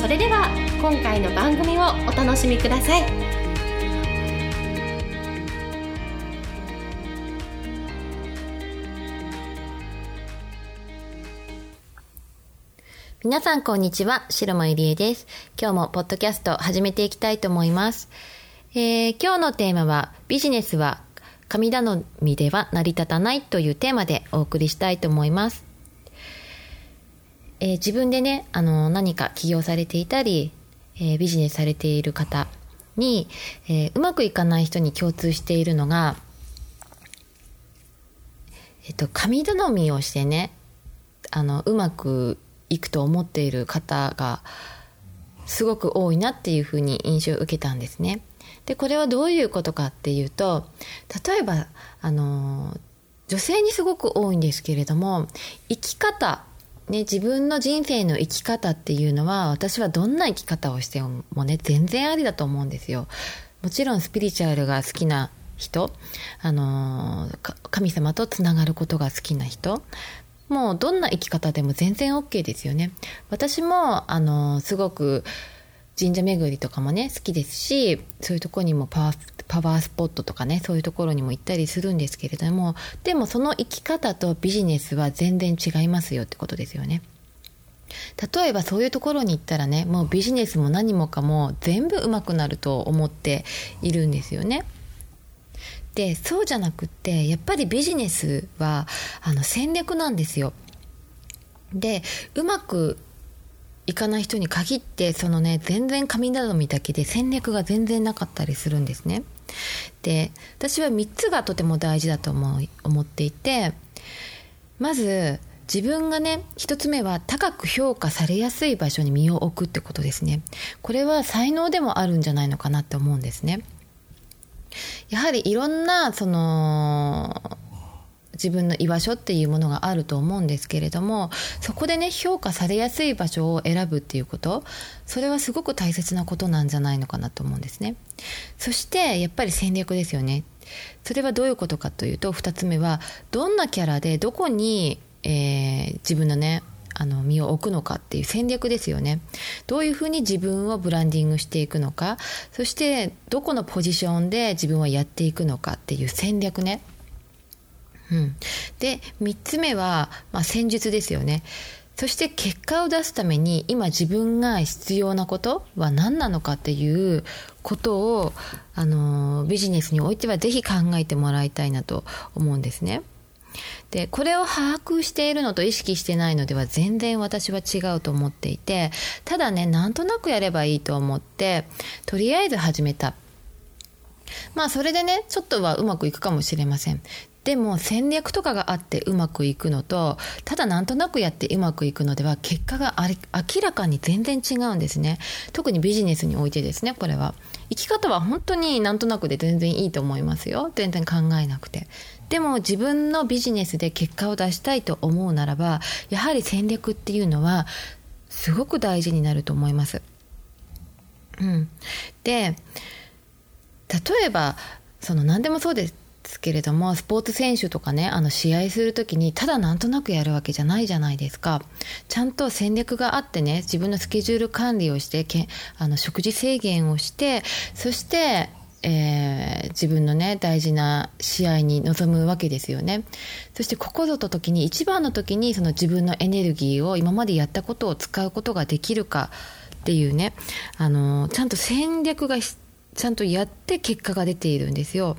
それでは今回の番組をお楽しみください皆さんこんにちは、白間ゆりえです。今日もポッドキャスト始めていきたいと思います。えー、今日のテーマはビジネスは神頼みでは成り立たないというテーマでお送りしたいと思います。えー、自分でね、あの、何か起業されていたり、えー、ビジネスされている方に、えー、うまくいかない人に共通しているのが、えっと、神頼みをしてね、あの、うまくいくと思っている方が、すごく多いなっていうふうに印象を受けたんですね。で、これはどういうことかっていうと、例えば、あの、女性にすごく多いんですけれども、生き方ね、自分の人生の生き方っていうのは私はどんな生き方をしてもね全然ありだと思うんですよ。もちろんスピリチュアルが好きな人あの神様とつながることが好きな人もうどんな生き方でも全然 OK ですよね。私もあのすごく神社巡りとかもね好きですしそういうとこにもパワパワースポットとかねそういうところにも行ったりするんですけれどもでもその生き方とビジネスは全然違いますよってことですよね。例えばそういうところに行ったらねもうビジネスも何もかも全部うまくなると思っているんですよね。でそうじゃなくってやっぱりビジネスはあの戦略なんですよ。でうまくいかない人に限ってそのね全然神頼みだけで戦略が全然なかったりするんですね。で私は3つがとても大事だと思う思っていてまず自分がね1つ目は高く評価されやすい場所に身を置くってことですね。これは才能でもあるんじゃないのかなって思うんですね。やはりいろんなその自分の居場所っていうものがあると思うんですけれどもそこでね評価されやすい場所を選ぶっていうことそれはすごく大切なことなんじゃないのかなと思うんですね。そしてやっぱり戦略ですよね。それはどういうことかというと2つ目はどんなキャラでどこに、えー、自分のねあの身を置くのかっていう戦略ですよね。どういうふうに自分をブランディングしていくのか。そしてどこのポジションで自分はやっていくのかっていう戦略ね。うん、で3つ目は、まあ、戦術ですよね。そして結果を出すために今自分が必要なことは何なのかっていうことをあのビジネスにおいてはぜひ考えてもらいたいなと思うんですね。でこれを把握しているのと意識してないのでは全然私は違うと思っていてただねなんとなくやればいいと思ってとりあえず始めた。まあそれでねちょっとはうまくいくかもしれません。でも戦略とかがあってうまくいくのとただなんとなくやってうまくいくのでは結果が明らかに全然違うんですね。特にビジネスにおいてですねこれは。生き方は本当になんとなくで全然いいと思いますよ。全然考えなくて。でも自分のビジネスで結果を出したいと思うならばやはり戦略っていうのはすごく大事になると思います。うん。で例えばその何でもそうです。ですけれどもスポーツ選手とかねあの試合する時にただなんとなくやるわけじゃないじゃないですか。ちゃんと戦略があってね自分のスケジュール管理をしてけあの食事制限をしてそしてえー、自分のね大事な試合に臨むわけですよね。そしてここぞと時に一番の時にその自分のエネルギーを今までやったことを使うことができるかっていうねあのちゃんと戦略がちゃんとやって結果が出ているんですよ。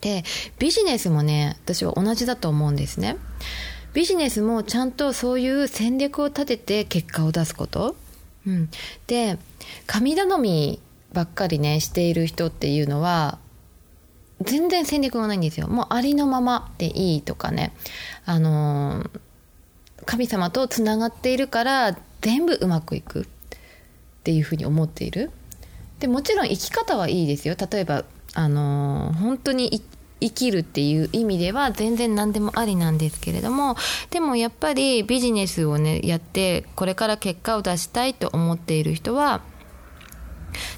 でビジネスもね私は同じだと思うんですね。ビジネスもちゃんとそういう戦略を立てて結果を出すこと、うん、で神頼みばっかりねしている人っていうのは全然戦略がないんですよ。もうありのままでいいとかね。あの神様とつながっているから全部うまくいくっていうふうに思っている。でもちろん生き方はいいですよ。例えばあの本当に生きるっていう意味では全然何でもありなんですけれどもでもやっぱりビジネスをねやってこれから結果を出したいと思っている人は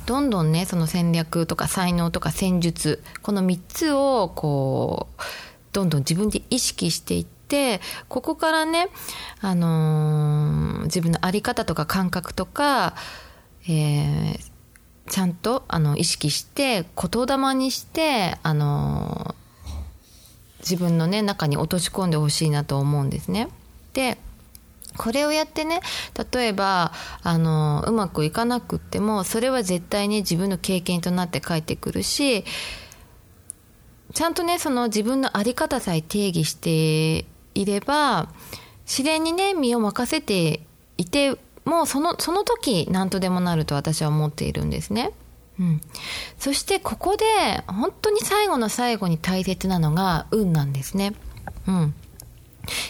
どんどんねその戦略とか才能とか戦術この3つをこうどんどん自分で意識していってここからね、あのー、自分の在り方とか感覚とか、えー、ちゃんとあの意識して言霊にして、あの自分のね中に落とし込んでほしいなと思うんですね。でこれをやってね例えばあのうまくいかなくってもそれは絶対ね自分の経験となって帰ってくるしちゃんとねその自分の在り方さえ定義していれば自然にね身を任せていてもうそのその時何とでもなると私は思っているんですね。うん、そしてここで本当に最後の最後に大切なのが運なんですね。うん、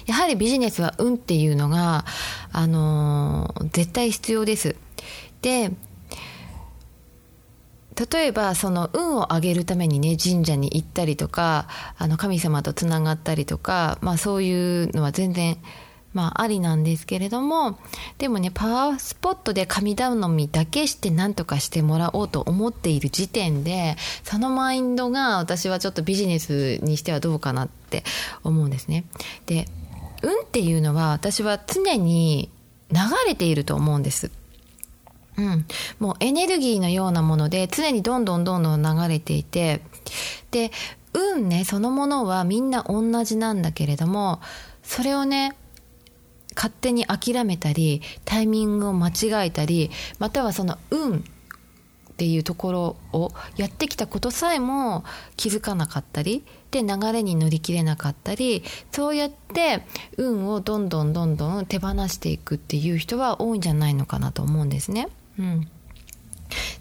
やはりビジネスは運っていうのが、あのー、絶対必要です。で例えばその運を上げるためにね神社に行ったりとかあの神様とつながったりとか、まあ、そういうのは全然まあ、ありなんですけれどもでもねパワースポットで神頼みだけして何とかしてもらおうと思っている時点でそのマインドが私はちょっとビジネスにしてはどうかなって思うんですね。で運っていうのは私は常に流れていると思うんです。うん、もうエネルギーのようなもので常にどんどんどんどん流れていてで運ねそのものはみんな同じなんだけれどもそれをね勝手に諦めたりタイミングを間違えたりまたはその運っていうところをやってきたことさえも気づかなかったりで流れに乗り切れなかったりそうやって運をどんどんどんどん手放していくっていう人は多いんじゃないのかなと思うんですね。うん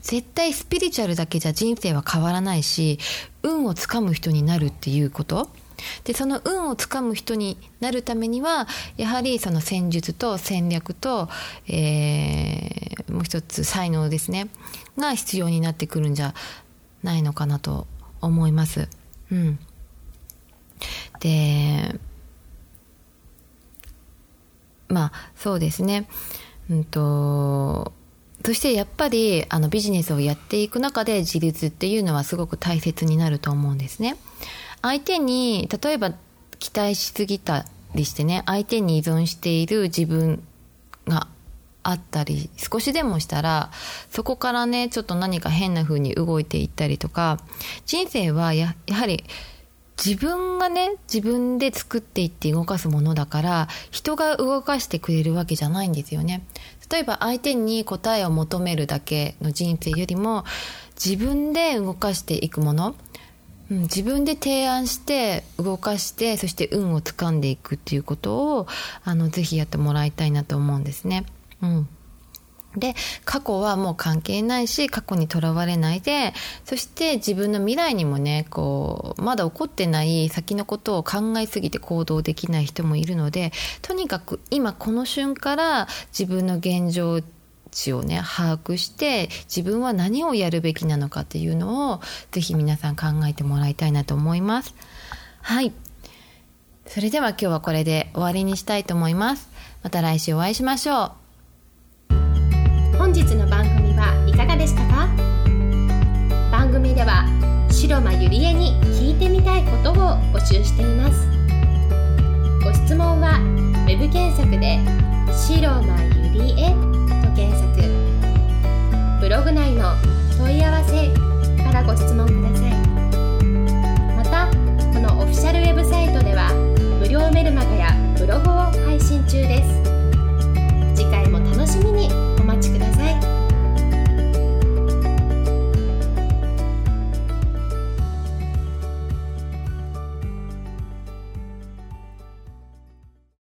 絶対スピリチュアルだけじゃ人生は変わらないし運をつかむ人になるっていうことでその運をつかむ人になるためにはやはりその戦術と戦略と、えー、もう一つ才能ですねが必要になってくるんじゃないのかなと思います。うん、でまあそうですね。うんとそしてやっぱりあのビジネスをやっていく中で自立っていうのはすごく大切になると思うんですね。相手に例えば期待しすぎたりしてね相手に依存している自分があったり少しでもしたらそこからねちょっと何か変な風に動いていったりとか人生はややはり自分がね自分で作っていって動かすものだから人が動かしてくれるわけじゃないんですよね。例えば相手に答えを求めるだけの人生よりも自分で動かしていくものうん、自分で提案して動かしてそして運をつかんでいくっていうことをあのぜひやってもらいたいなと思うんですね。うんで過去はもう関係ないし過去にとらわれないでそして自分の未来にもねこうまだ起こってない先のことを考えすぎて行動できない人もいるのでとにかく今この瞬から自分の現状値をね把握して自分は何をやるべきなのかっていうのをぜひ皆さん考えてもらいたいなと思います。はい。それでは今日はこれで終わりにしたいと思います。また来週お会いしましょう。本日の番組はいかがでしたか？番組では白間ゆりえに聞いてみたいことを募集しています。ご質問は web 検索で「白間ゆりえ」検索。ブログ内の問い合わせからご質問ください。またこのオフィシャルウェブサイト